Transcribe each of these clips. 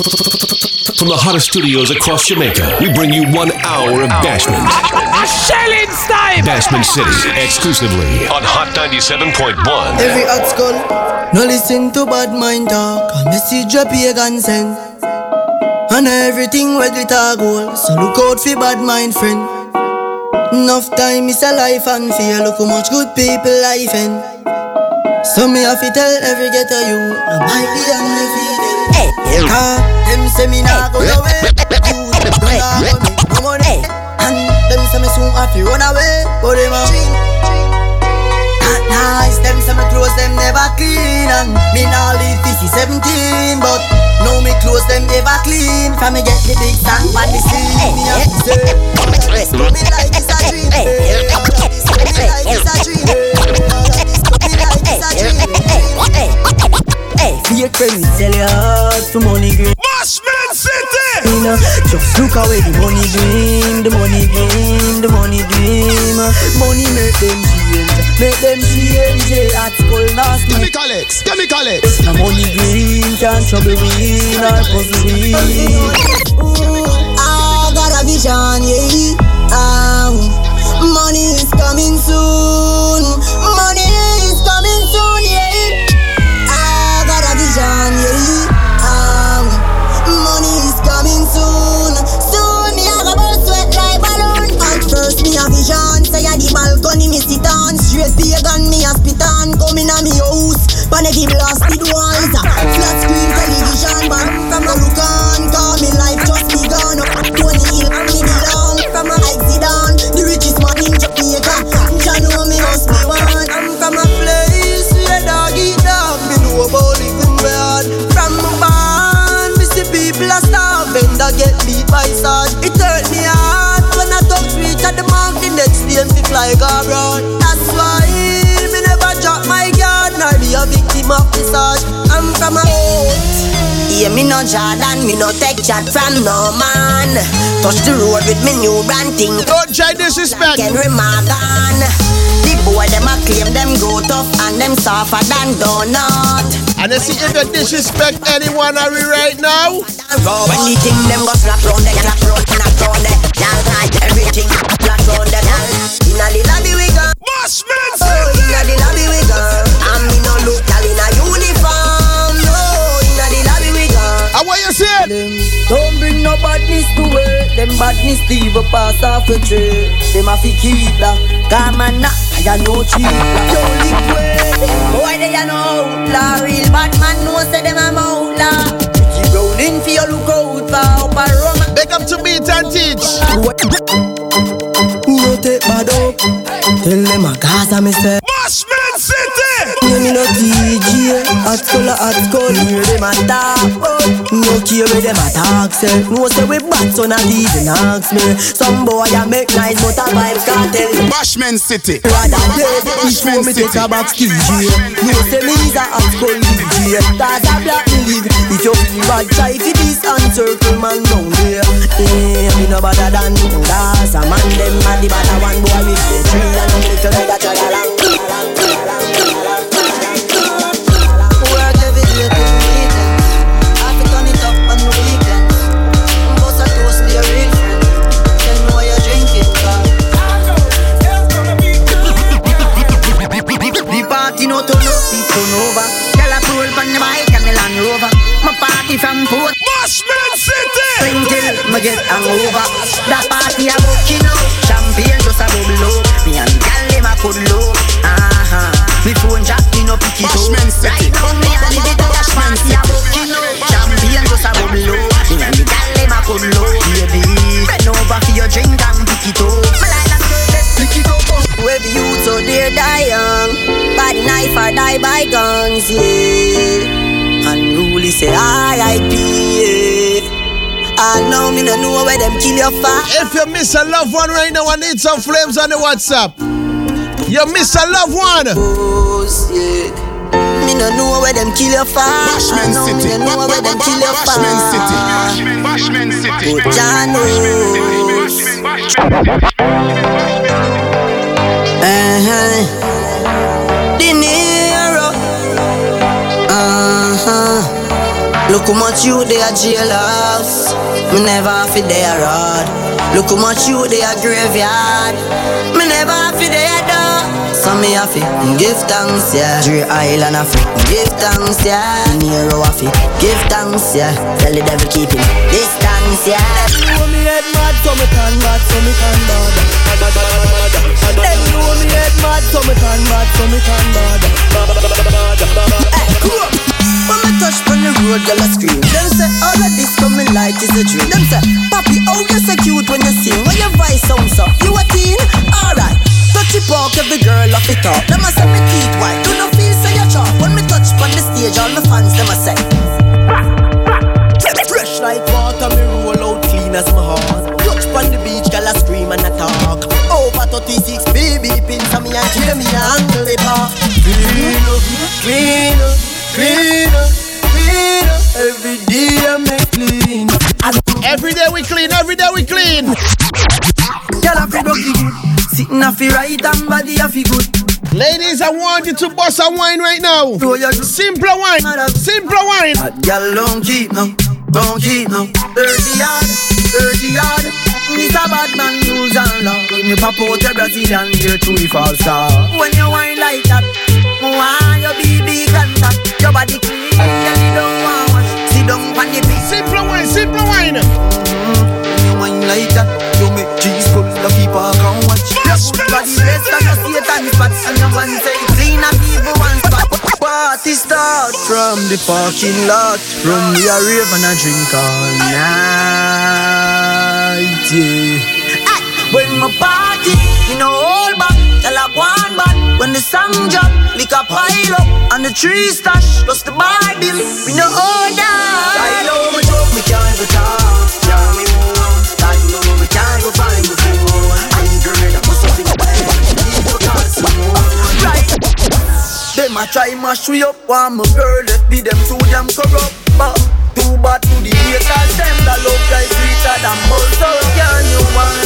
From the hottest studios across Jamaica, we bring you one hour of Bashment. A shelling time! Bashment City, exclusively on Hot 97.1. Every hot skull, no listen to bad mind talk. A message a pagan send. And everything where it a goal. So look out for bad mind friend. Enough time is a life and fear. Look how much good people life in. So me have to tell every ghetto you, no buy the and the feeding. Hey, them say me nah go away. You don't nah go make no money. And them say me soon have to run away. But them a Not nice, them say me clothes them never clean And me nah live this is 17 But now me clothes them ever clean From me get the big song on the scene Me have to say All of this like it's a dream All of this coming like it's a dream All of this coming like it's a dream Fake friends sell your heart for money green Bashment City! you know, just look away the money dream, the money dream, the money dream. Money make them change, make them change. At school last night, Chemical X, Chemical X. the money green can't trouble we, nor puzzle we. Ooh, I got a vision, yeah. Um, money is coming soon. Money is coming soon, a give last walls. Flat screen television, but from a look on, call me life just begun. Tony Hill me belong from a exit on. The richest man in Jamaica. Jah know me must be one. I'm from a place where dog eat dog. Me know about living bad. From my barn, me see people a starving. That get beat by sword. It hurt me heart when I touch reach at the mark. The next day me fly go a the sword. I'm from a Yeah, me no Jordan, me no take chat from no man. Touch the road with me new brand thing. Don't try disrespect. Henry Morgan. The boy them a claim them go tough and them softer than donut. And I see if you disrespect anyone are we right now. When the thing them go slap round the slap round, slap round the Y'all everything slap round the girl. Inna the lobby we go, Bashment no badness to it. Them badness leave a pass off a tree. Them a fi keep that. Come on now, I no cheap. Yo, liquid. Boy they a know outlaw, real bad man know say them a outlaw. Keep rolling for your look out for up a rum. Big up to beat and teach. No take bad up. Tell them a Gaza me say. Bashment City! Me no DJ, hot skull hot skull. Hear them a talk, but no care where them a talk say eh. No say we bad, so not even ask me. Some boy a make nice, but a vibes me. Bashment City. Rather dead before me take a box DJ No say me is a hot skull DJ Cause a black live If you feel bad, try for this and circle man down there. Yeah, me no better than That's a man, them a the better one boy with the tree And them little nigga try along turn up, it over. Tell a pull on the bike and the Land Rover. My party from Port Bashment City! Spring till me get hangover. That party a booking up. Champagne just a bubble up. Me and gal them a cuddle up. Uh-huh. Me phone jack me no pick it up. Bashment City. Right now me and the little party a booking up. Champagne just a bubble up. Me and the gal them a cuddle up. Baby, bend over for your drink and pick it up. Me like that girl, pick it up. Whoever you so dear die young. By the knife or die by guns, yeah. Unruly say R.I.P. Yeah. I know me no know where them kill your fa. If you miss a loved one right now, I need some flames on the WhatsApp. You miss a loved one. Ghost, yeah. Me no know where them kill your fa. I Bashman know City. me no know where them kill your fa. Bashment City. Bashment City. But Jah knows. Uh-huh. Look how much you they a jailhouse. Me never have to they a road. Look how much you they a graveyard. Me never have they a door. So me have to give thanks, yeah. Dre Island have to give thanks, yeah. Nero have to give thanks, yeah. Tell the devil keep him distance, yeah. know me head mad, so me turn mad, so me turn bad. Them know me head mad, so me turn mad, so me turn. Hey, eh, cool. When me touch on the road, girl I scream. Them say all of this coming light is a dream. Them say, Papi, oh you so cute when you sing. When your voice sounds up, you a teen? Alright. Touch it walk, every girl off it up. Them a say me teeth white, do not feel say you chop. When me touch on the stage, all the fans them a say. Fresh like water, me roll out clean as my heart. 36 baby pins on me and kill me and angle it eh, off. Clean up, clean up, clean up, clean up. Every day I make clean. Every day we clean, every day we clean. Girl I feel lucky good. Sitting off the right and body I feel good. Ladies, I want you to bust a wine right now. Your Simpler wine, simpler wine. Girl don't keep no, don't keep no. Dirty yard, dirty yard. This a bad man rules and law. When you pop out your Brazilian gear to the false star. When you wine like that, why your BB contact? Your body clean, and you don't want wash. Sit down on the beach. Simpler wine, simpler wine. Mm-hmm. When you wine like that, you make cheese bubbles the people can watch. Your good body rest and your Satan spot, and your man say clean and people one Party start from the parking lot. From we a and a drink all night. Yeah. When my party, me no hold back. Tell a one back. When the song drop, lick a pile up and the tree stash, plus the Bible, we no hold that. I know me joke, me can't go talk. Them a try mash we up, want my girl let be them too damn corrupt. But too bad to the haters, them that love guys sweeter than most. So can you want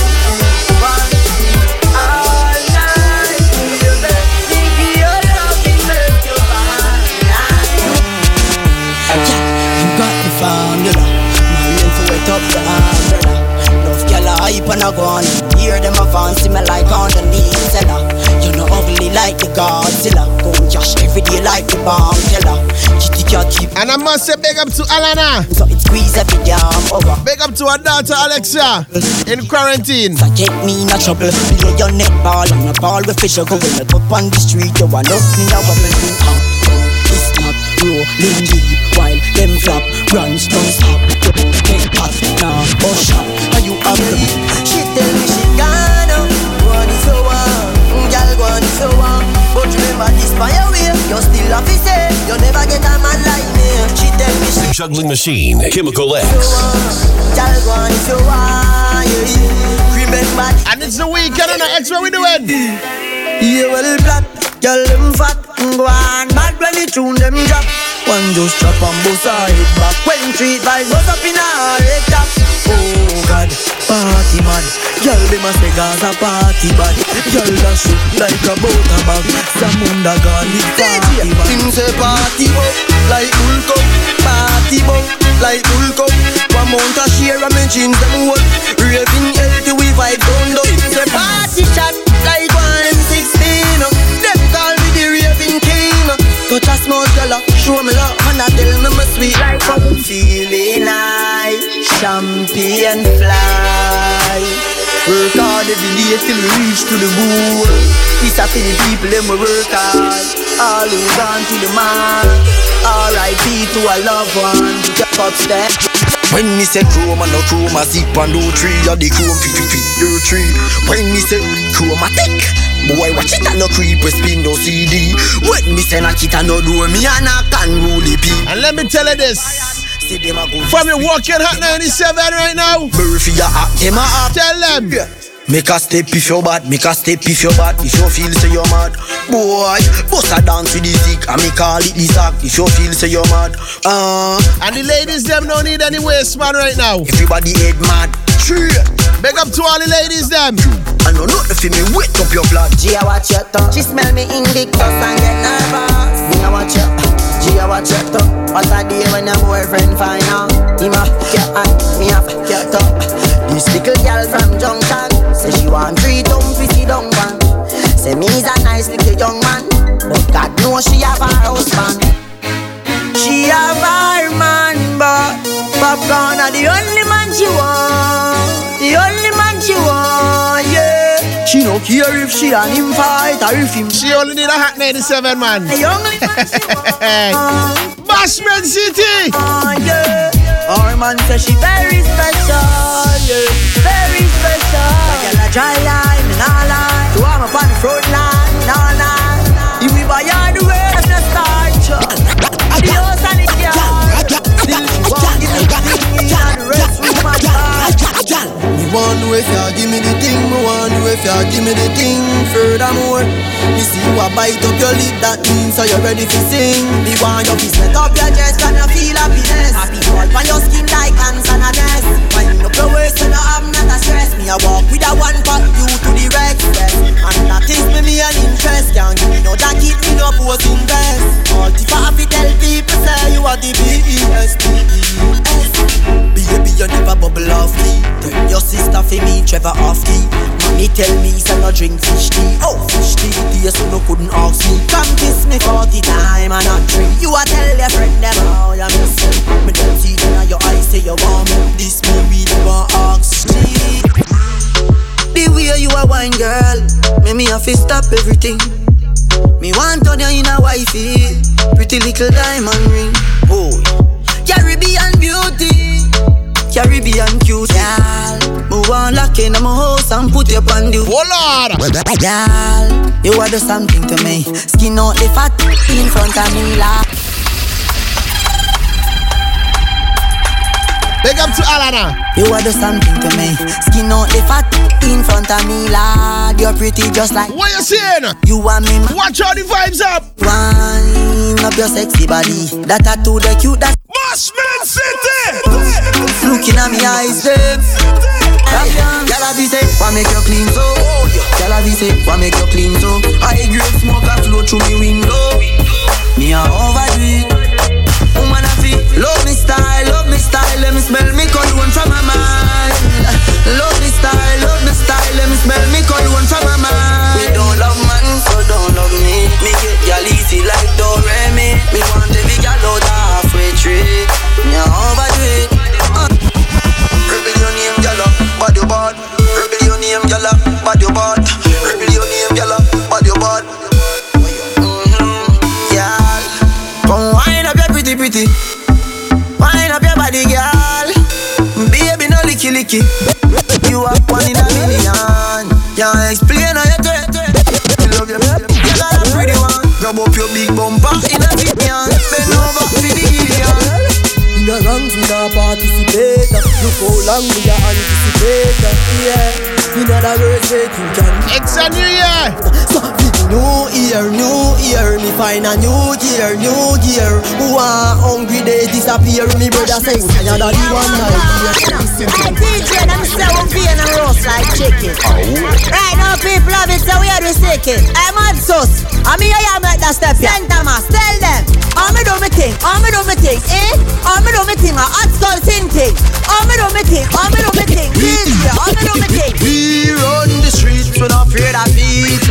want all your you fine. You got. My rain for wet up the umbrella. Love gyal a hype and a go on. Hear them a fancy me like on the knee seller. You know ugly like the Godzilla. Gun cash every day like the bomb teller. And I must say big up to Alana. so it squeeze every damn over. Big up to her daughter Alexa in quarantine. So get me in a trouble. Play your net ball and a ball with fish. Go you up on the street, you want up me a wobble. Out, it's not rolling deep while them flap runs don't stop. Get hot now, oh shot. Are you up? You still have to say you never get a man like me. She tell me she Juggling Machine, Chemical X. Girl go on it so on, yeah, yeah. Remember And it's the weekend on the X. What we doing? Yeah, well, black, girl, them fat, go on, mad when the tune them drop. One just drop and bust her head back. When street vibes bust up in her head top. Oh God, party man, girl, them a say Gaza party bad. Girl, that shoot like a butter bag. Samunda garlic party bad. Him say party up like Hulk up, party up like Hulk up. One mount a share of me jeans them hold. Raving healthy we vibe down down. Say party shot like Touch a small girl, show me love, and I tell me my sweet life. I'm feeling high, champagne fly. Work hard every day till we reach to the goal. This a for the people them we work hard. All who gone to the mark. R.I.P. to a loved one. Get up step. When me say chroma, no chroma, zip and do three of the chrome, fit, fit, fit, your tree. When me say chromatic, boy watch it and no creep, we spin no CD. When me say knock it and no do me and I can rule it. And let me tell you this. See them a go From your walking hot 97 right now. Murphy a act, them a act. Tell them. Make a step if you're bad, make a step if you're bad. If you feel say you're mad, boy, bust a dance with the sick, and me call it the sack. If you feel say you're mad, uh, And the ladies them don't need any waste man right now. everybody head mad. True. Big up to all the ladies them. I know nothing me, wet up your blood. Gia watch your tongue. She smell me in the cuss and get nervous. Me a watch your. G a watch it up. What a day when your boyfriend find out. Him a get up, me a get up. This little girl from Junction say she want three dumb fifty dumb one. Say me's a nice little young man, but God knows she have a husband. She have her man, but popcorn are the only man she want. The only man she want. She no care if she and him fight or if him. She only need a hot 97, man. The only man she want. Bashment City! Oh, yeah. Our man say she very special, yeah. Very special. Like a dry line, and all line. To arm up on the front line, all line. If we buy want know if ya give me the thing, me want know if ya give me the thing. Furthermore, me see you a bite up your lip, that means so you're ready to sing. Me want you to set up your chest and you feel happiness. Happy all on your skin like ants and a nest. Wind up your waist so you have not a stress. Me a walk with a one pot, you to the rest. Yes. And that is me me an interest. Can't give me no jacket, me no pose invest. All if I tell people say you are the B-E-S-T-E-S. Baby, you never bubble off key. Tell your sister for me, Trevor off key. Mommy tell me, say no drink fish tea. Oh, fish tea, dear, so no couldn't ask me. Come kiss me 40 time and not three. You a tell your friend them how you miss me. Me don't see in your eyes, say you want me. This me really want me. The way you a wine girl, make me have to stop everything. Me want turn you in a wifey, pretty little diamond ring. Oh, Caribbean beauty. Caribbean cute, girl. Me want lock in my house and put you on the Oh Lord! Girl, you are the something to me. Skin out the fat in front of me, la. Big up to Alana. You are the something to me. Skin out the fat in front of me, lad. You're pretty just like What you saying? you and me. ma- Watch all the vibes up. Wine up your sexy body. That tattoo, the cute, that Bashment City! looking at me eyes, them. Girl, I be say, why make you clean so? Girl, I be say, why make you clean so? I grade smoke a flow through me window. Me a overdo it. Woman, love me style, love me style. Let me smell me cologne from my mind. Love me style, love me style. Let me smell me cologne from my mind. Me don't love man, so don't love me. Me get y'all easy like no licky, licky. You are one in a million. Can't explain how you do it. You love your You got a pretty one. Grab up your big bumper in a million. Bend over for the alien. In the ranks we not participate Look how long we are anticipate Yeah In other words, wait you can It's a new year. So, with new year, new year Me find a new gear, new gear Who are hungry, they disappear Me brother say, tired of the one night so we are sick it. I'm mad sus. I mean I am like that step here. Send them tell them. I'm do me thing, I'm do me thing, eh? I'm do me thing, a hot skull thing. I'm do me thing, I'm do me thing, DJ, I'm do me thing. We run the streets, we not afraid of people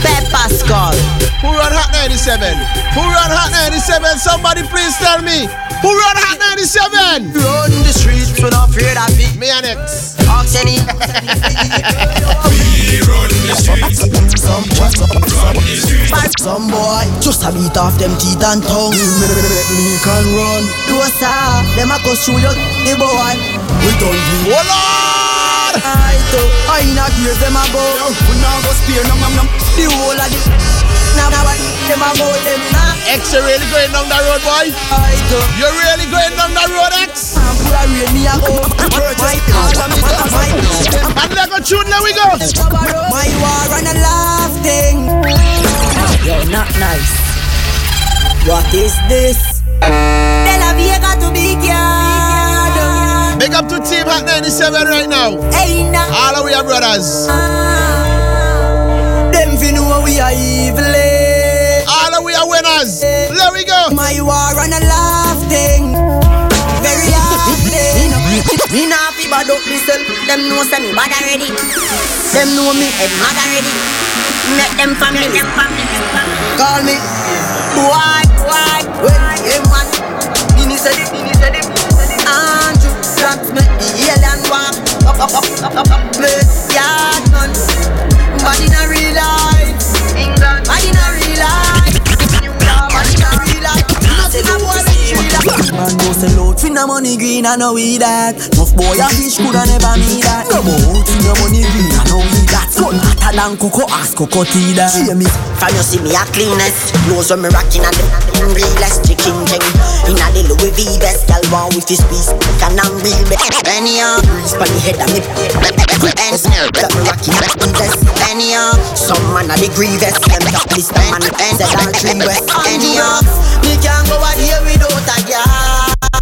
Pepper skull. Who run Hot 97? Who run Hot 97? Somebody please tell me. Who run Hot 97? Run the streets, we not afraid of people Me and X. Ask any Some boy just a beat off them teeth and tongue. Mm. Me can run. Do a star, them a go show you the boy. We don't do Lord! I to I not hear them a go. We not go spear no no no. The whole of the now now what them a go them now. X, you really going down the road, boy? You're really going down the road, X? I'm put a rain me a go. My heart and my And let go tune, there we go. My war and a laugh thing. You're not nice. What is this? De la Vega to be yard. Big up to Team Hot 97 right now. Hey now. All of we are brothers. Ah. Them fi know we are evil. Are There we go. My war on a laughing. Very laughing. Me nah fi bad up myself. Them know say me bad already. Them know me head mad already. Make them family, them family. Call me. Boy, boy, Well, hey man. Mini said it, Mini said it. Andrew, tracks make the alien walk. Up, up, up, up, up, up. Place yard. But in a real sell out no money green, I know we that. Tough boy a fish coulda never me that. Come out for no money green, I know we that. Sun hotter than cocoa ass, cocoa tea that. Jamie From you see me a cleanest. Nose when me rocking and the realest chicken thing In a the Louis V best Girl want with his piece Can I'm real be Anyhow uh, Breeze pon the head of me. And smell That me rocking and the best Anyhow uh, Some man a the grievous. Them top list man And said all three west. Anyhow uh, Me can't go out here without a girl. I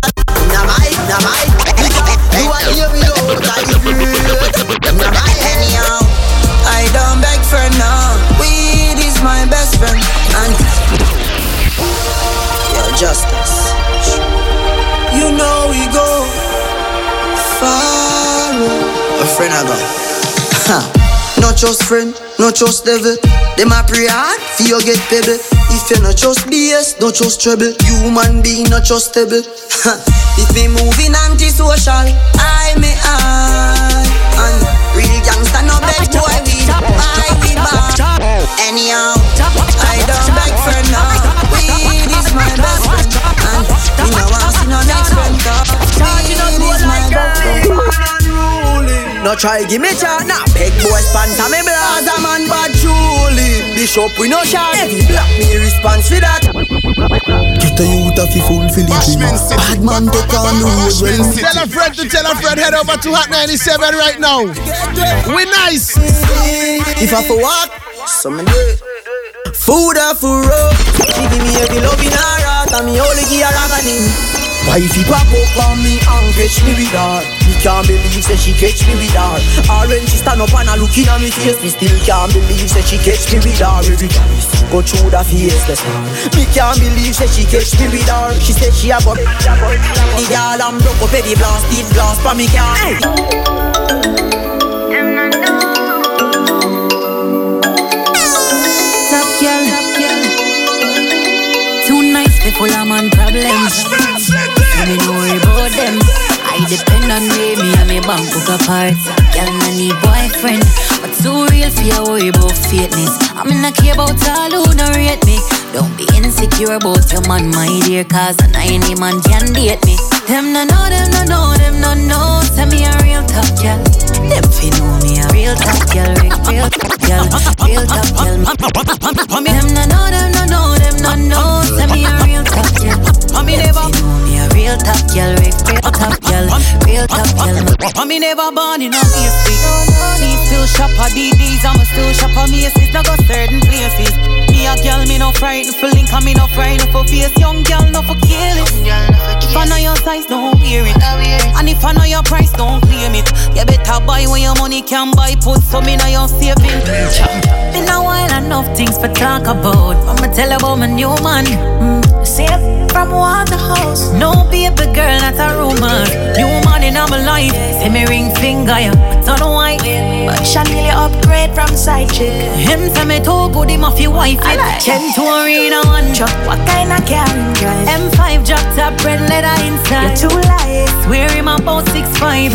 friend. And Yo justice you know we go far. Not just friend, not just devil. Them a pray hard for you get pebble. If you not just BS, not just trouble. Human being not just stable. If me moving antisocial, I may I. No try give me chat, nah Big boy sponsor me blast a man bad truly Bishop we no shot Every black me response for that Get a youth of you fulfill it Bashment City. Bad man take on the road Bashman well City. Tell a friend to tell a friend, head over to Hot 97 right now. We nice. If I for walk, Some do it. food a for road She give me every love in her heart And me only give her agony Wifey pop up on me and catch me with her Me can't believe say she catch me with her. Or when she stand up and a looking at me face. Me still can't believe say she catch me with her. Every guys go through the face the star Me can't believe say she catch me with her. She said she a go The girl I'm broke up every blast It blast for me car. Hey. Top girl, too nice, they full of man apart. Girl, no need boyfriend, but too real for you worry about fakeness. I mean, I care about all who don't rate me. Don't be insecure about your man, my dear, cause an any man can date me. Them no know, them no know, them no know. Tell me a real top girl. Them fi know me a real top girl, real, top girl, real top girl. Them no know, them no know, them no know. Tell me a real top girl. Them fi know a real top girl, real, top girl, real top girl. mommy never born in a basic. Me still shop at DDs, I'ma still shop at Macy's. Now go certain places. Me a girl, me no frightened for link, me no frightened for face. Young girl, no for kill it. If I know your size, don't wear it. And if I know your price, don't claim it. You better buy when your money can buy. Put some in your saving. Been a while, enough things for talk about. I'ma tell about my new man. Mm. See from Waterhouse. No baby girl, not a rumor. New man in my life. See me ring finger, yeah. Don't know why. But Chanel you upgrade from side chick. Him tell me too good, him off your wife. It. Ken to arena one truck. What kind of car him drive? M5 drop top red leather inside. You're too light. Swear him about six five.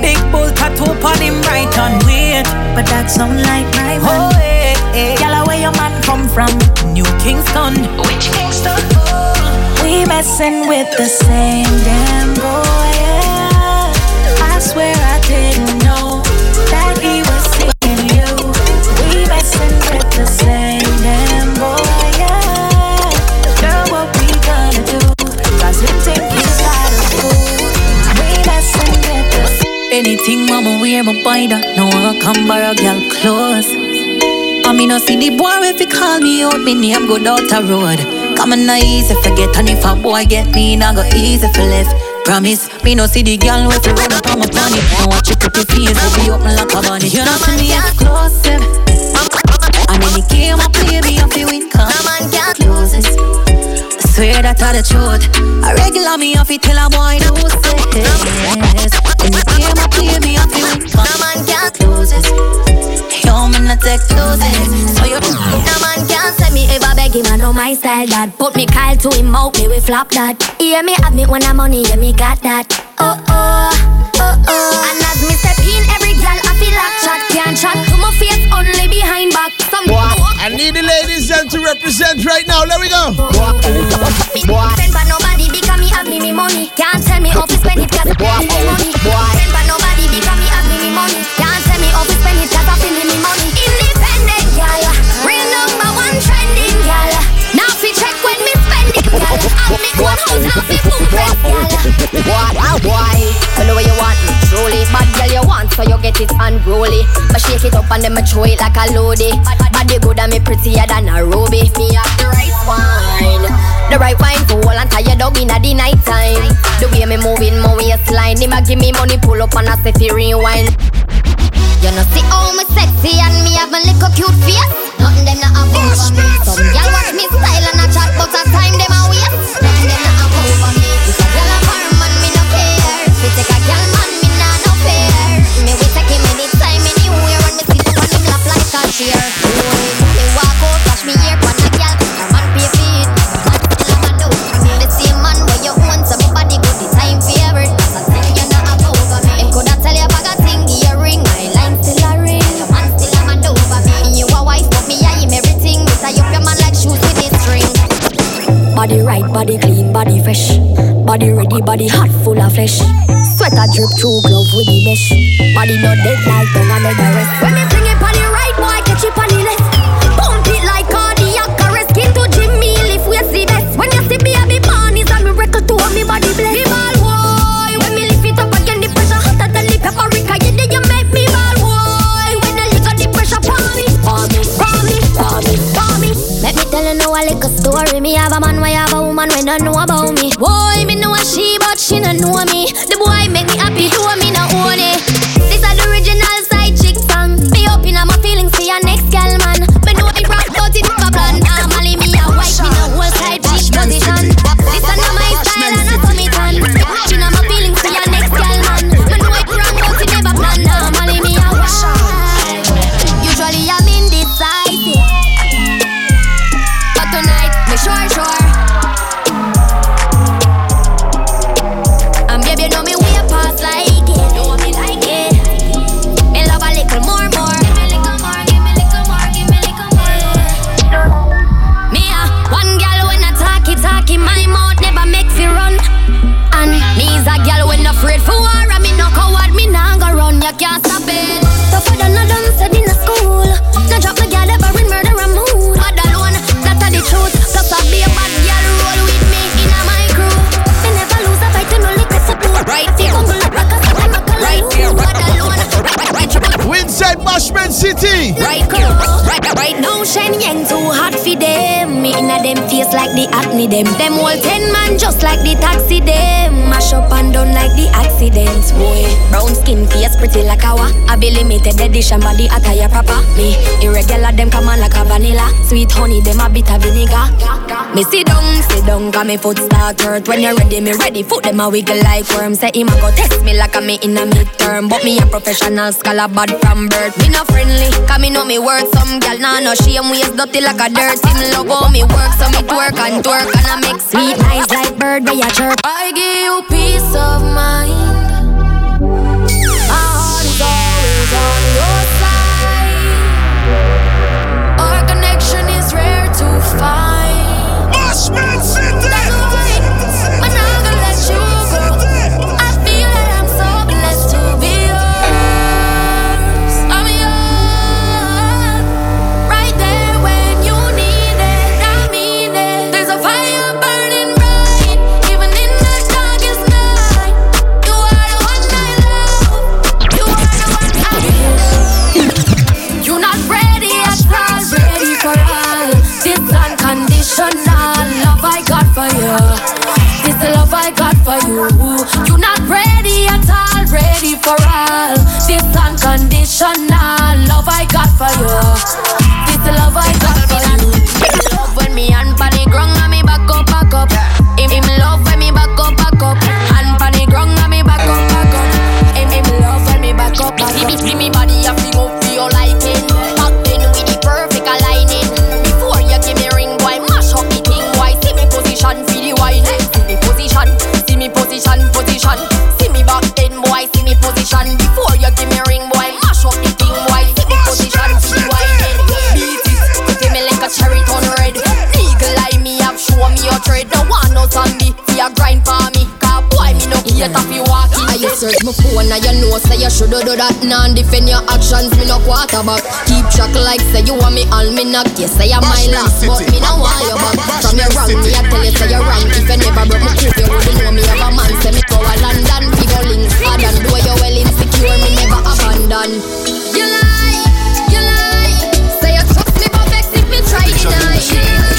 Big bull tattoo on him right on weird. But that sound like my man. Oh, eh, hey, hey. Yalla, where your man come from? New Kingston. Which Kingston? We messing with the same damn boy. Yeah. I swear I didn't know that he was seeing you. We messing with the same damn boy. Yeah. Girl, what we gonna do? Cause we think he's got a fool. We messing with the Anything mama wear, my buy that. No one come borrow girl clothes. I mean, I see the boy if he call me out, me name go down the road. Come on, not easy forget, and if a boy get me, not go easy for left. Promise, me no see the girl with the run up on my planet. Now watch your face, will be open like a bunny. You know to me exclusive. And any game I play, me off the win, come on, get closest. Swear that I the truth. A regular me off it till I boy to say yes. When you play my play me off it, no man can't lose it. Yo, man, I take loses. So you, no man can't say me ever beg him. I know my style that. Put me Kyle to him out, me we flop that. Me have me when I'm money, yeah me got that. Oh oh, oh oh. And as me step in, every girl I feel like chat can't chat to my face only behind back. Some I need the ladies them to represent right now. Let me go. Spend for nobody because me have me me money. Can't tell me how to spend it cause I feel me money. Spend for nobody because me have me me money. Can't tell me how to spend it cause I feel me money. Me one house I know what you want me truly. Bad girl you want so you get it unruly. But shake it up and then me throw it like a loady. Body good and me prettier than a ruby. Me have the right wine. The right wine to hold and tie your dog in at the night time. The way me moving my waistline, him a give me money, pull up and I say rewind. You know see how me sexy and me have a little cute face. Nothing them not have over me. Some girl watch me style and a chat, but a time them Body ready, body hot, full of flesh. Sweater drip through glove with the mesh. Body not dead like tongue and the rest. When me fling it body right, boy, catch it body left. Pump it like cardiac arrest. Skin to me lift we see best. When you see me, I be born is a miracle to me body bless. Me ball boy, when me lift it up again, the pressure hotter than the paprika. You did you make me ball boy. When the liquor the pressure pour me, pour me, pour me, pour me, pour me. Let me tell you now a little story. Me have a man, why she me. Sweet honey them a bit of vinegar. Me sit down, sit down, got me foot start hurt. When you ready, me ready. Foot them a wiggle like worm. Say him a go test me like a me in a midterm. But me a professional scholar bad from birth. Me no friendly, cause me know me work. Some gal nah no shame waist dirty like a dirt. Him love how me work, so me twerk and twerk and I make sweet eyes like bird by a chirp. I give you peace of mind. Phone, now you know say you shoulda do that. Now defend your actions, me no quarterback. Keep track like say you want me all me knock. You say I'm my last, but me no want you back. From your wrong, me I tell you say you're wrong. If you never broke my coat, you wouldn't know me have a man. Say me go a London, figure links hard and do you well insecure, me never abandon. You lie, you lie. Say you trust me, but vex if me try deny.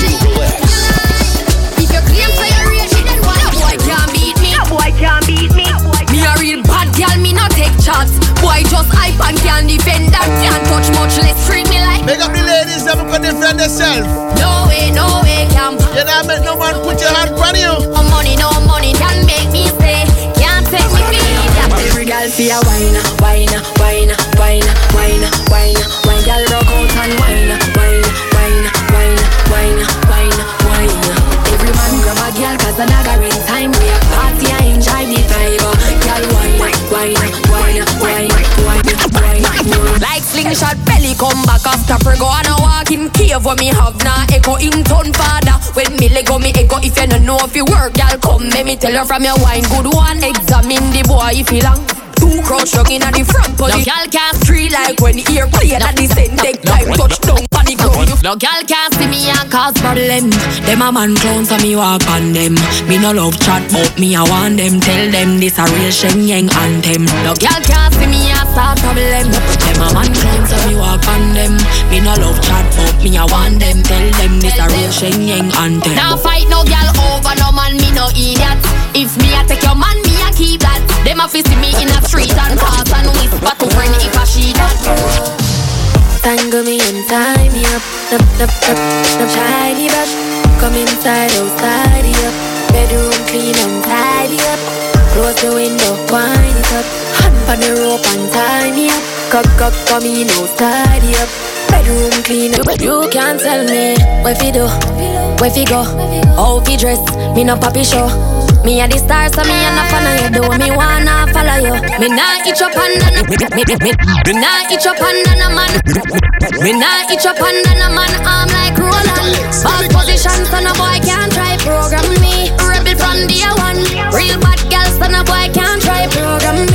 Not. Boy just hype and can't defend that. Can't touch much, less treat me like. Make up the ladies that can defend themselves. No way, no way, can't. You know, make no man put your hand on you. No money, no money can make me stay. Can't take me feet. Every girl feel wine, wine, wine, wine, wine, wine, wine. Girl rock out and wine, wine, wine, wine, wine, wine, wine. Every man grab a girl 'cause the dagger Like slingshot belly come back after prego and a walk in cave where me have na echo in ton father. When me lego me echo if you don't know if you work, girl come let me tell you from your wine good one. Examine the boy if he long. Two crouch down inna the front pocket. No girl can't street like when ear play at the same take time touch down on the ground. No girl can't see me and cause problem. Them a man clown so me walk on them. Me no love chat but me I want them. Tell them this a real Shenyeng anthem. No girl can't see me start problem. Them a man clown so me walk on them. Me no love chat but me I want them. Tell them this a real Shenyeng anthem. Now fight no girl over no man me no idiot. If me I take your man me I keep that. Them a fi see me in a street and pass and whisper to friend if I she that. Tangle me and tie me up, up, up, up, up, shiny brush. Come inside, outside up. Bedroom clean and tidy up. Close the window, wind it up. Hand on the rope and tie me up. Cock, cock, come in, outside up. Bedroom clean up. You can't tell me where fi do, where fi go, how fi dress. Me no papi show. Me a the star, so me a no fan of you. Do me wanna follow you. Me nah itch up under no. Me, me, me, me, me nah itch up under no man. Me nah itch up under no man. I'm like Roland. Boss position, so no boy can't try program me. Day one. Real bad girl, so no boy can't try program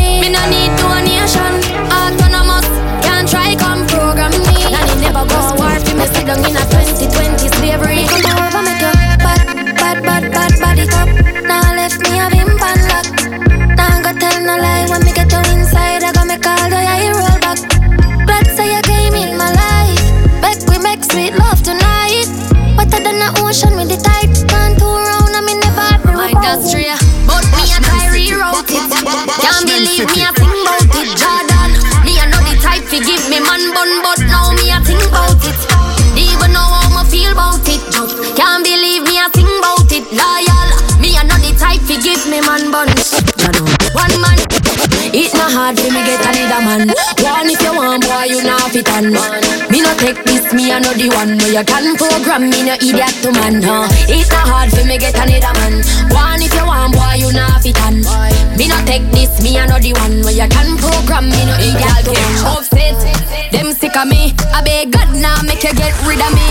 believe me a think about it, Jordan. It not hard for me get another man. One if you want, boy, you not fit on. Me no take this, me a know the one where you can program me, no idiot to man. Huh? It not hard for me get another man. One if you want, boy, you not fit on. Me no take this, me a know the one where you can program me, no idiot to man. Upset, them sick of me. I beg God now make you get rid of me.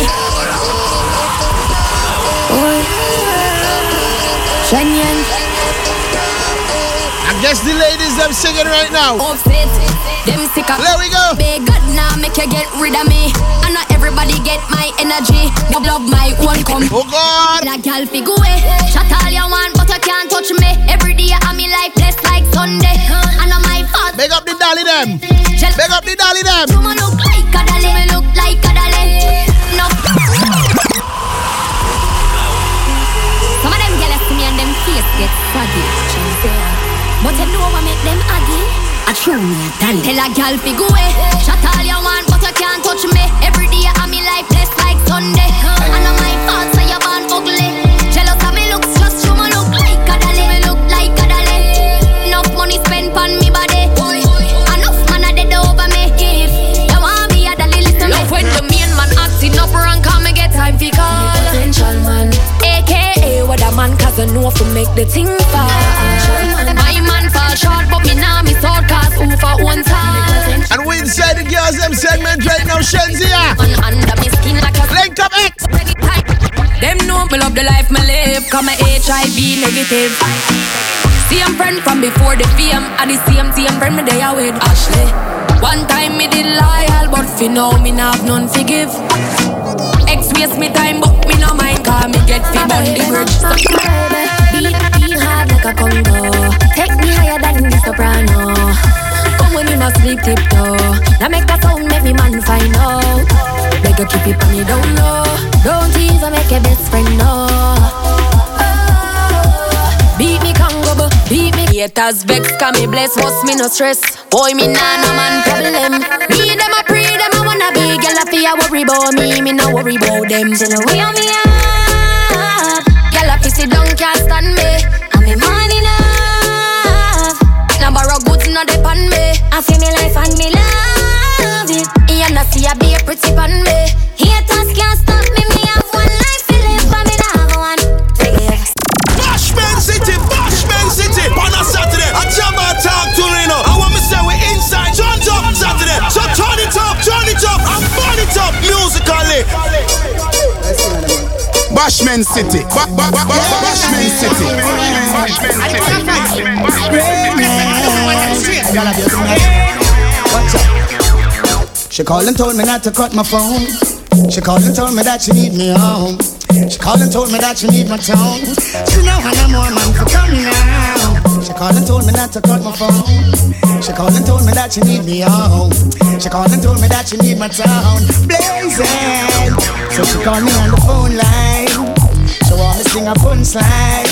Shenyeng. I guess the ladies them singing right now. Them sick of There we go. Beg God now make you get rid of me. And not everybody get my energy. Me love my own come. Oh God. Like girl fi go away. Shut all you want, but you can't touch me. Every day I'm in life blessed like Sunday. And not my fault. Big up the dolly them. Gel- Big up the dolly them. You look like a dolly. Me look like a dolly. No. But you know what make them aggy? I true me a dan. Tell a girl fi go away. Shut all you want, segment right now, under me skin like a Link up X. Them know me love the life me live, cause my HIV negative. Same friend from before the fame, and the same same friend me there with Ashley. One time me did loyal, but for now me not have none forgive. Ex waste me time, but me no mind, cause me get fi bond the bridge. So, Beat, beat hard like a Congo. Take me higher than the soprano. You must sleep tiptoe. Now make a sound, make me man find out. Beg you keep it on me down low. Don't even make your best friend know. Oh, beat me Congo, beat me Haters vex, cause me bless, must me no stress Boy, me nah no man problem Me them a pray, them a wanna be Girl, I fear worry about me, me no worry about them So no way on me ah. up. Girl, I sit down, can't stand me And me money enough. Now borrow goods, no depend me I feel me life and me love it. You not see I be a pretty pan me Haters can't stop me. Me have one life to live, but me not have one to give. Bashment City, Bashment City. On a Saturday, a jam and talk to Reno. I want me say we inside, turn it up Saturday. So turn it up, turn it up, and burn it up musically. Bashment City. Ba- ba- ba- ba- Bashment City. She called and told me not to cut my phone. She called and told me that she need me home. She called and told me that she need my tone. She know I know more man for come now. She called and told me not to cut my phone. She called and told me that she need me home. She called and told me that she need my tone. Blazing. So she called me on the phone line. She want me sing a fun slide.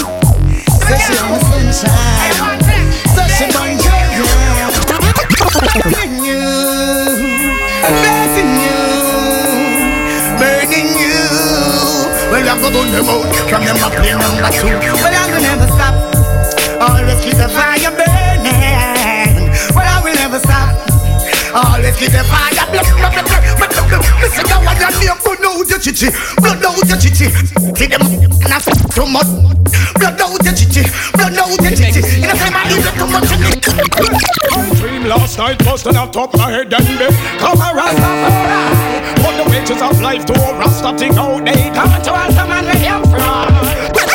So she want me sunshine. Always keep the fire. Well, I will never stop. Always keep the fire burning. Listen, now I got me blood out your chichi, blood out your chichi. See them and I f too much. Blood out your chichi, blood out your chichi. In the time I leave it too much. dream last night was on top my head and be Come a Rastafari What the wages of life to a Rasta thing out they Come to Rasta man where you from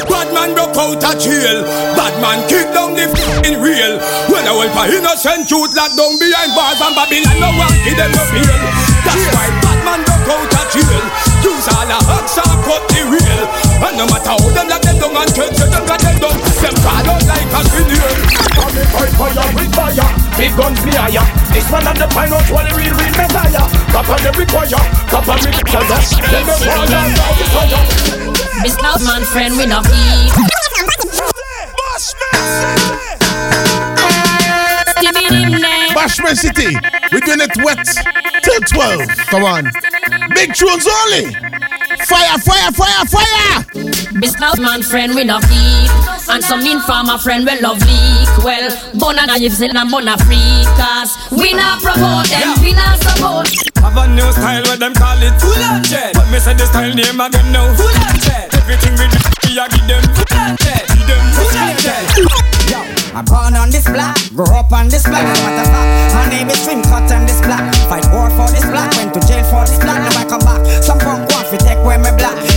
Bad man broke out of jail. Bad man kick down the f***ing real. When I went for innocent youth locked down behind bars and Babylon, no one give them no feel. That's why bad man broke out of jail. Use all the hooks and cut the real. And no matter how them lock them down and catch them got them down, them call out like a grenade. Come me fight fire with fire. Big guns me higher. This man and the pine out one real real messiah. Copper them require Copper me fire Then me fall down down the fire. Business man friend we not keep Bashment City, we're doing it wet till 12. Come on. Big tunes only. Fire, fire, fire, fire. Business man friend we not keep. And some informer friend we love leak. Well, bona na yips and bona free Cause we not promote them, we not support. Have a new style where them call it? Full on jet. But me say the style name again now. Full on jet. Everything we do, we a give them Full on jet. Give them full on jet I'm born on this block, grew up on this block. What the fuck? My name is Swing Cut on this block. Fight war for this block, went to jail for this block. Now I come back. Some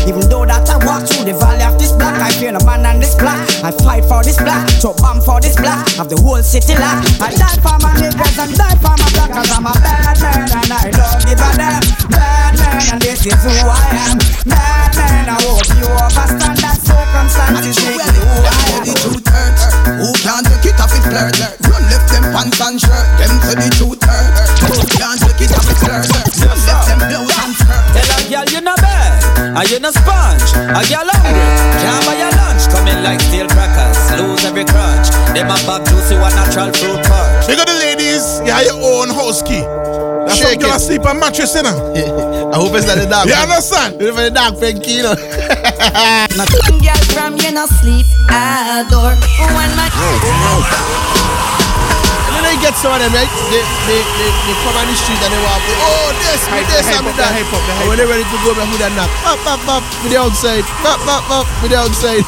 Even though that I walk through the valley of this block, I feel a man on this block. I fight for this block, so bomb for this block. Have the whole city locked. I die for my niggas and die for my block. Cause I'm a bad man and I don't give a damn. Bad man and this is who I am. Bad man, I hope you understand that circumstances make me who I am. the truth hurt. Who can't take it off it flirt? Run left them pants and shirt. Them say the truth. Bad, and you no sponge. A girl hungry, can't buy your lunch. Coming like steel crackers, lose every crunch. Them a pop juicy one natural fruit punch. Big up the ladies, you have your own house key. That's how Shake you it. sleep on mattress, you know. I hope it's not the dog. You understand? It's for the dog friend key, you know. Girl from you no sleep at door. When my And then they get some of them, right? They, they, they, they come on the street and they walk, oh, this, me this, and me that. And when they're ready to go, they who that knock. Pop, pop, pop, with the outside. Pop, pop, pop, with the outside.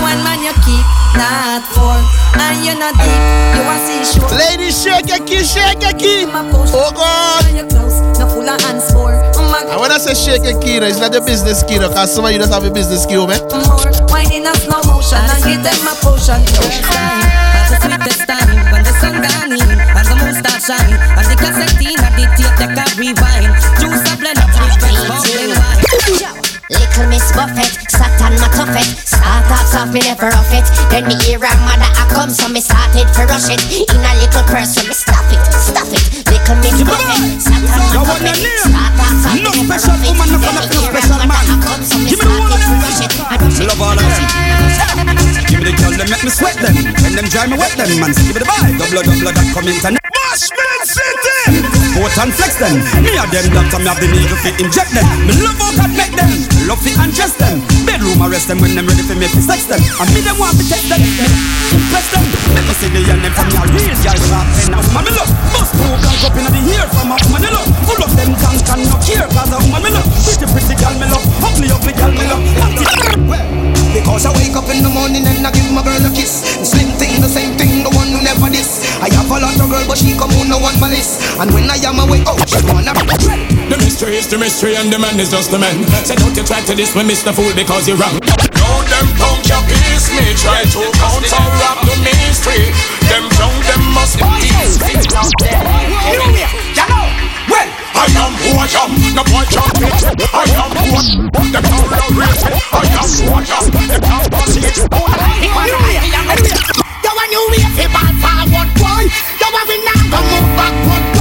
one man you keep not for, and you're not deep. You want see short. Ladies, shake your key, shake your key. Oh God. You close, no full of hands for. And when I say shake a key, it's not your business key, because some of you just have a business key, oh, man. More whining a slow motion and give them a potion. Shine and the cassette in and the tape take a rewind. Juice a blend up with fresh pumpkin wine. Little Miss Buffett, sat on my tuffet. Start off soft, me never off it. Then me hear her mother a come, so me started to rush it. In a little purse, so me stop it, stop it. Little Miss Buffett, sat on my tuffet. Start off soft, me never off it. Then me hear her mother a come, so me started to rush it. I rush it, Love all of them. Give me the girl, them make me sweat them. When them dry me wet them, man. Give me the vibe. Double, double, that come internet. Bashman and flex them. Me a them doctor, me have the needle fit inject them. Me love how God make them. Love fit undress them. Bedroom arrest them when them ready for me to sex them. And me them want to test them. Impress them. Let me see the young them from your real girl sharp pen. Now woman me love. Bust through blank up inna the ear from a woman me love. Full of them tank and no care cause a woman me love. Pretty pretty girl me love. Ugly ugly girl me love. Because I wake up in the morning and I give my girl a kiss. Slim thing, the same thing, the one who never this. I have a lot of girl, but she come on no one malice. And when I am away, oh, she wanna. The mystery is the mystery and the man is just the man. Say don't you try to this with Mr. Fool because you're wrong. Now them punk your piece me Try to counteract the mystery Them drunk, them must be Well, I am who I am, no boy can be. I am who I am, them now will raise me. I am who I am, them now will want you wait for ball forward, boy. Want we now go move backward,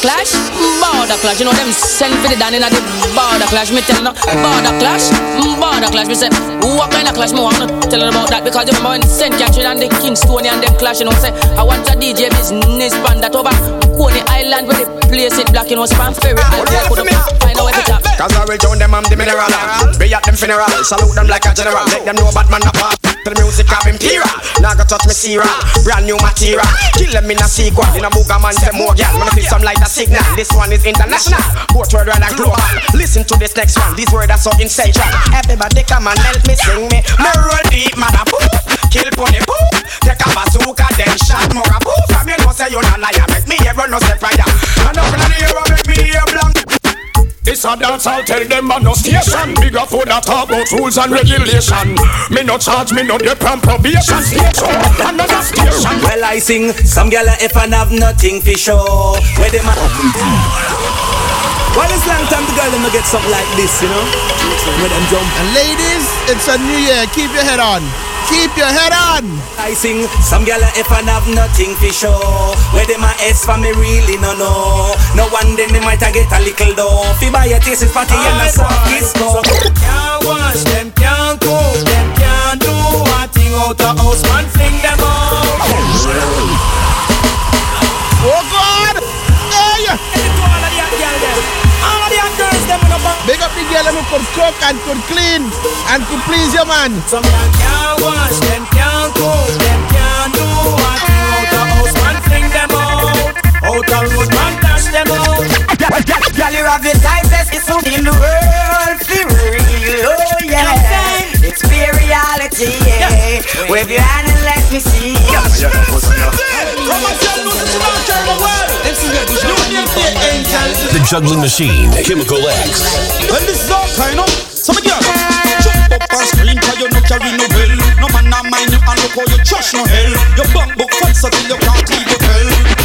clash, border clash. You know them send for the down in the border clash. Me tell no border clash, border clash. Me say what kind of clash me want to tell her about that because you remember when Saint Catherine and the Kingstonian and them clash. You know say I want a DJ business band that over Coney Island where they place it black. You know span ferry. I could find out to tap. Cause I reach on them, I'm the mineral. Be at them funeral, salute them like a general. Make them know bad man apart. To the music of imperial. Now go touch me Sierra, brand new material. Kill them in a sequel. In a booga man, say more gal. Wanna see some like a signal. This one is international. Both worldwide and global. Listen to this next one. These words are so essential. Everybody come and help me sing me. Me roll deep, mother poof. Kill pony poof. Take a bazooka, then shot more a poof. From you know say you not liar. Make me hear no say fire. And up in the air, make me hear blank. This a dance, I'll tell them I'm no station Bigger for that talk about rules and regulation Me no charge, me no dip on probation Station, another station Well, I sing some gyal if I have nothing for show. Where them a Well, it's long time the girl them no get something like this, you know. Where them jump. And ladies, it's a new year. Keep your head on. Keep your head on. I sing some gyal if I have nothing for show. Where them a S for me really no know. No one then they might a get a little dough. Fi buy a taste of fatty and a soft kiss go. Can't wash them, can't cook them, can't do one thing out the house, man fling them out. The girl who could cook and could clean and could please your man. Some man can't wash them, can't cook them, can't do one thing out the house, man fling them out. Out the road, man dash them out. Girl, you have the tightest it's in the world, for real, oh yeah. It's pure reality, yeah. Wave your hand and let me see. The juggling machine, Chemical X. This is all kind of. So me girl, jump up and you no no man mind you and look how you trash no hell. Book you can't.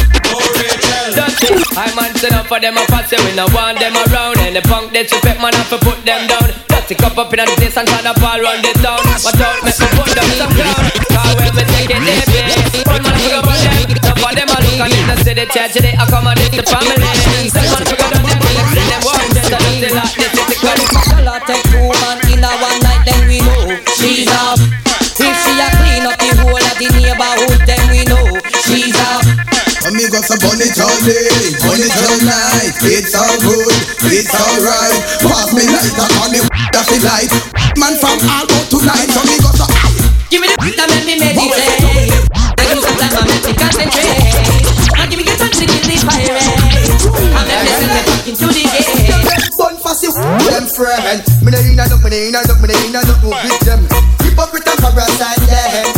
I man stand up for them a pass we no want them around And the punk they respect man have to put them down Dirty cup up in the place and tryna fall run the town Watch out, make me put them some clown Cause when me take it they pay One man forget about them Some of them a look and they see the church they accommodate the family Some man forget about them See them walk just a little like this is the curry Dollar take two man in all day, it all. It's all good, it's alright. Pass me lighter on the that feel light. Man from all out tonight, amigos a Give me the beat and make me meditate. Take you some time and make me concentrate. And give me the touch to kill the pirate. Me send me back into the game. them friend. Me no inna no, me no inna no, me no inna no with them. Hypocrite and parasite them.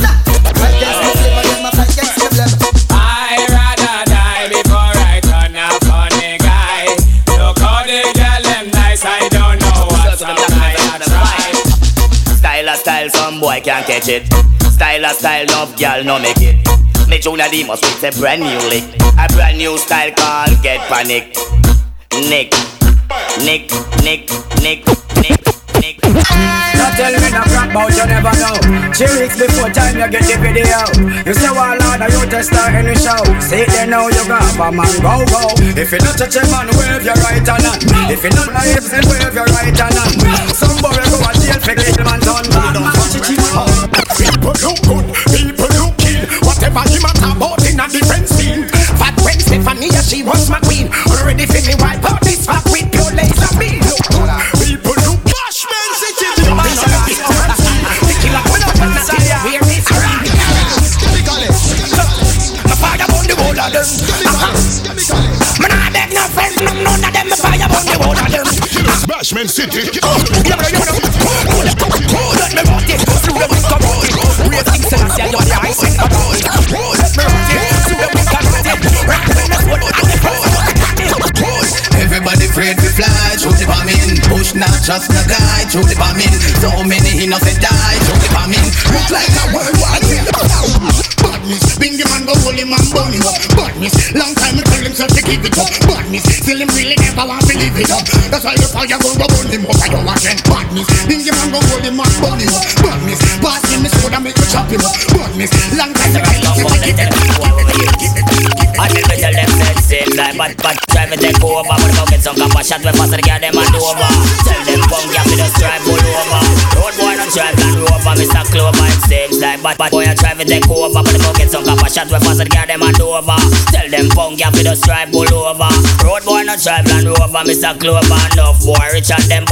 It. Style a style, no girl no make it. Me tune a demos with a brand new lick. A brand new style called Get Panic. Nick, Nick, Nick, Nick, Nick, Nick. Now tell me no crap about you never know. Three weeks before time you get the video. You say well Lord, you just start any show. Say it then now you got a man go go. If you not touch a man, wave your right hand. If you not like hips, wave your right hand. Somebody go a jail for kill man look good, people look kill. Whatever him a about in a different scene. Fat when Stephanie, she was my queen. Already feel me wipe out this fat with pure laser beam. Look good, people look Bashment City. The different scene. The killer when on the side, hear me scream. My fire on the wall of them. Man, I beg no friends, no none of them. My fire on the wall of them. Bashment City. Let me rock it, through the the road. Everybody afraid to fly, through the bombing Push not just the guy, through the bombing So many innocent die, through the bombing Look like a world war Badness, bingy man go hold him and him up. Badness, long time I tell himself to give it up Badness, still him really never want to live it up. That's why the fire go go burn him up. I don't want them badness. Bingy man go hold him and burn him up. Badness, pass him the sword and make me chop him up. Badness, long time to give it up I me tell them said same like but but try me take over. But don't get some copper shot when faster get them and over. Tell them punk yeah me just drive all over. Boy don't drive Land Rover, Mr. Clover it seems like but but boy I try me take over but don't get some copper shot when faster get them and over. Tell them punk yeah me just drive all over. Road boy don't drive Land Rover, Mr. Clover enough boy rich and them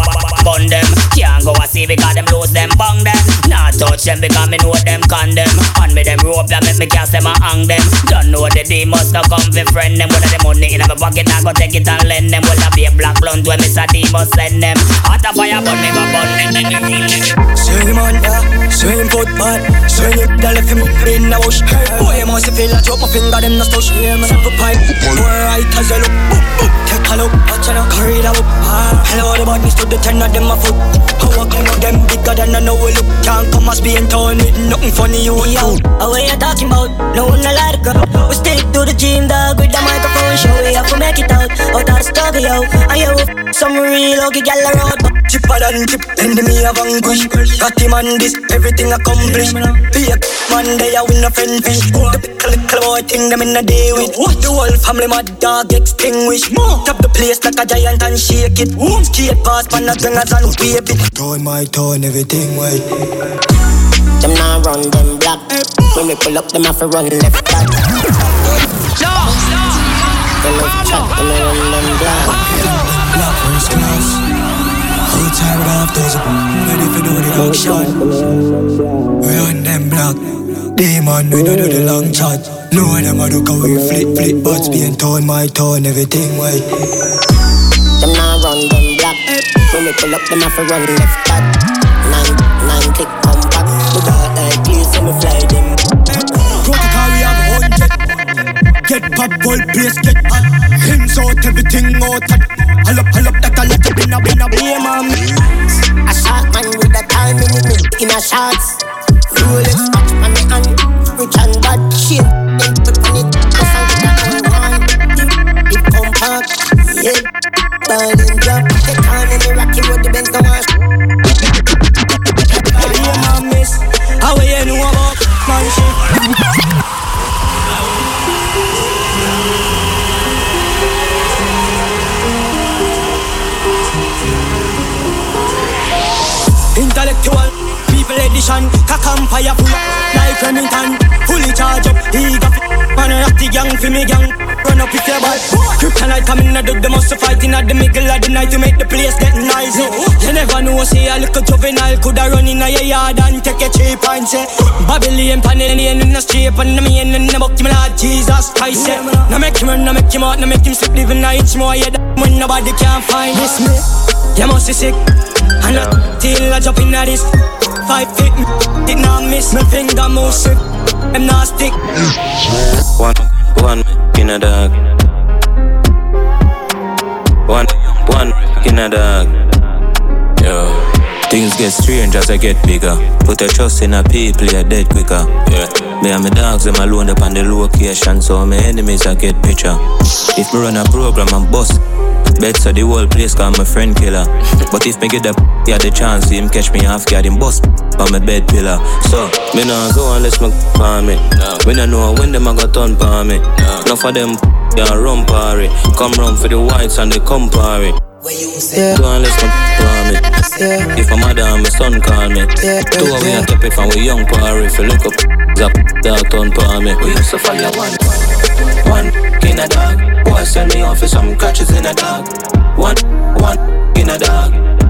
bun them. Can't go a see because them lose them bang them. Not touch them because me know them condemn. On me them rope that make me cast them and hang them. Don't know the demons now come fi friend them. With the money in my pocket I go take it and lend them. Well I be a black blunt when Mr. Demons send them. Hot a fire burn me go burn them. Swing man, yeah, swing football Swing it, the left him in the bush. Boy, you must feel like drop my finger, them no stush Simple pipe, more right as you look. Boop, boop. Look, watch and carry the whoop Hello, the bodies to the ten of them a foot. How I can know them bigger than I know we look? Can't come as being torn with nothing funny you Yo, what you talking about? No one a lot of go We stick to the gym, dog, with the microphone. Show We have to make it out, out of the studio And you some real ugly gal around? Chipper than chip, then me a vanquish. Got him on this, everything accomplished. Be a man, they a win a friend fish. The pickle little boy thing them in a day with. The whole family mad dog extinguish Tap the place like a giant and shake it. Skate past pan a swingers and wave it. Turn my turn, everything white Them now run them black. When we pull up, them have to run left back. Them love chat, them a run them black. Black first class. Outside with half dozen Ready for do the action Run them black. Demon, we don't do the long chat No them a look how we flip, flip Butts being torn, my tone, everything white Them now run them black When we pull up, them have to run left back. Nine, nine click come back. We got like please, so me fly them. Protocol, we have a hundred Get pop, whole place get hot. Hands out, everything out Hull up, hull up, that a lot in a, in a Be man A shot man with a time in it in a shots Rolex watch on me hand Rich and bad shit Drop The rocky road The Benz a miss? How shit Intellectual people edition Cock and fire full like Remington Fully charged up, he got Man, rock the gang for me gang Run up with your ball Krypton night, come in, I do the most So fighting at the middle of the night to make the place get nice. You never know, say a little juvenile coulda run in a your yard and take a cheap and say, Babylon, panel in the street, and the me in the book, me Lord Jesus Christ. Now make him run, now make him out, now make him sleep, living a inch more, yeah, when nobody can find this me. You must be sick, and not till I jump in at this. Five feet, did not miss, my finger move sick, I'm not stick. One, one in a dog. One, one in a dog. Yo. Things get strange as I get bigger. Put your trust in a people, you're dead quicker. Yeah. Me and my dogs, them alone up on the location, so my enemies I get picture. If me run a program I'm boss. Better the whole place call my friend killer. but if me get the yeah the chance, see him catch me half guard him bust on my bed pillar. So me nah go unless me palm me. No. Me nah know when them a got turn palm me. No. Enough of them yeah run party. Come run for the whites and they come party. Yeah. Go unless me palm me. Yeah. If my mother and my son call me. Yeah. Two of we on top if I'm we young party. If you look up, zap dog turn palm me. We used to follow one, one in a dog. Boy send me off for some catches in a dog. One, one in a dog.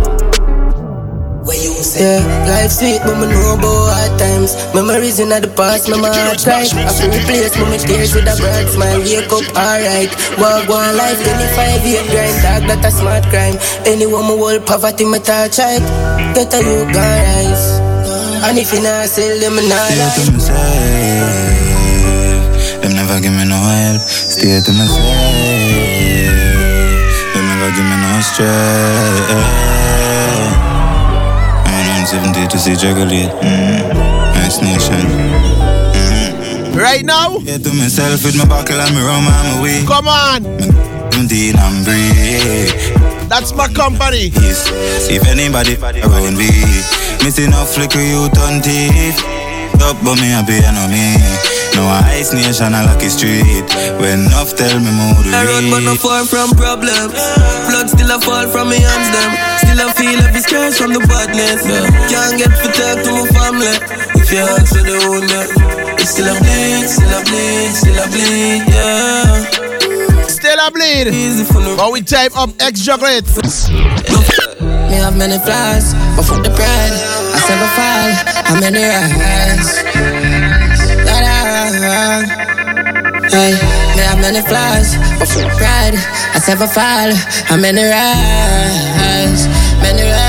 Where you say, yeah, life sweet, but me know about hard times. Memories in the past, my heart right. I feel replace my tears with a bright smile. Wake up, alright. Walk one life, 25 year grind. Dog, that a smart crime. Anyone who hold poverty, me touch right. Get a you gun rise. And if you not sell them, not Stay to myself. Them never give me no help. Stay to myself. Them never give me no stress. 70 to see Juggalate. Mm. Nice nation. Mm. Right now? Yeah, to myself with my buckle and my rum and my weed. Come on. That's my company. Yes. If anybody around me, missing a flicker, you turn teeth. Up, but me I happy, I know me. No ice nation, a lucky street. When enough tell me more to I run, but no far from problems. Blood still a fall from me hands, them. Still I feel every scars from the badness. Yeah. Can't get to talk to my family. If you ask for the wound, it's still a bleed, still a bleed, still a bleed, yeah. Still a bleed. But we type up X Juggalate. Me have many flaws, but fuck the pride. I never fall, I'm in the rise. Hey, me have many flaws, but fuck pride. I never fall, I'm in the rise, many rise.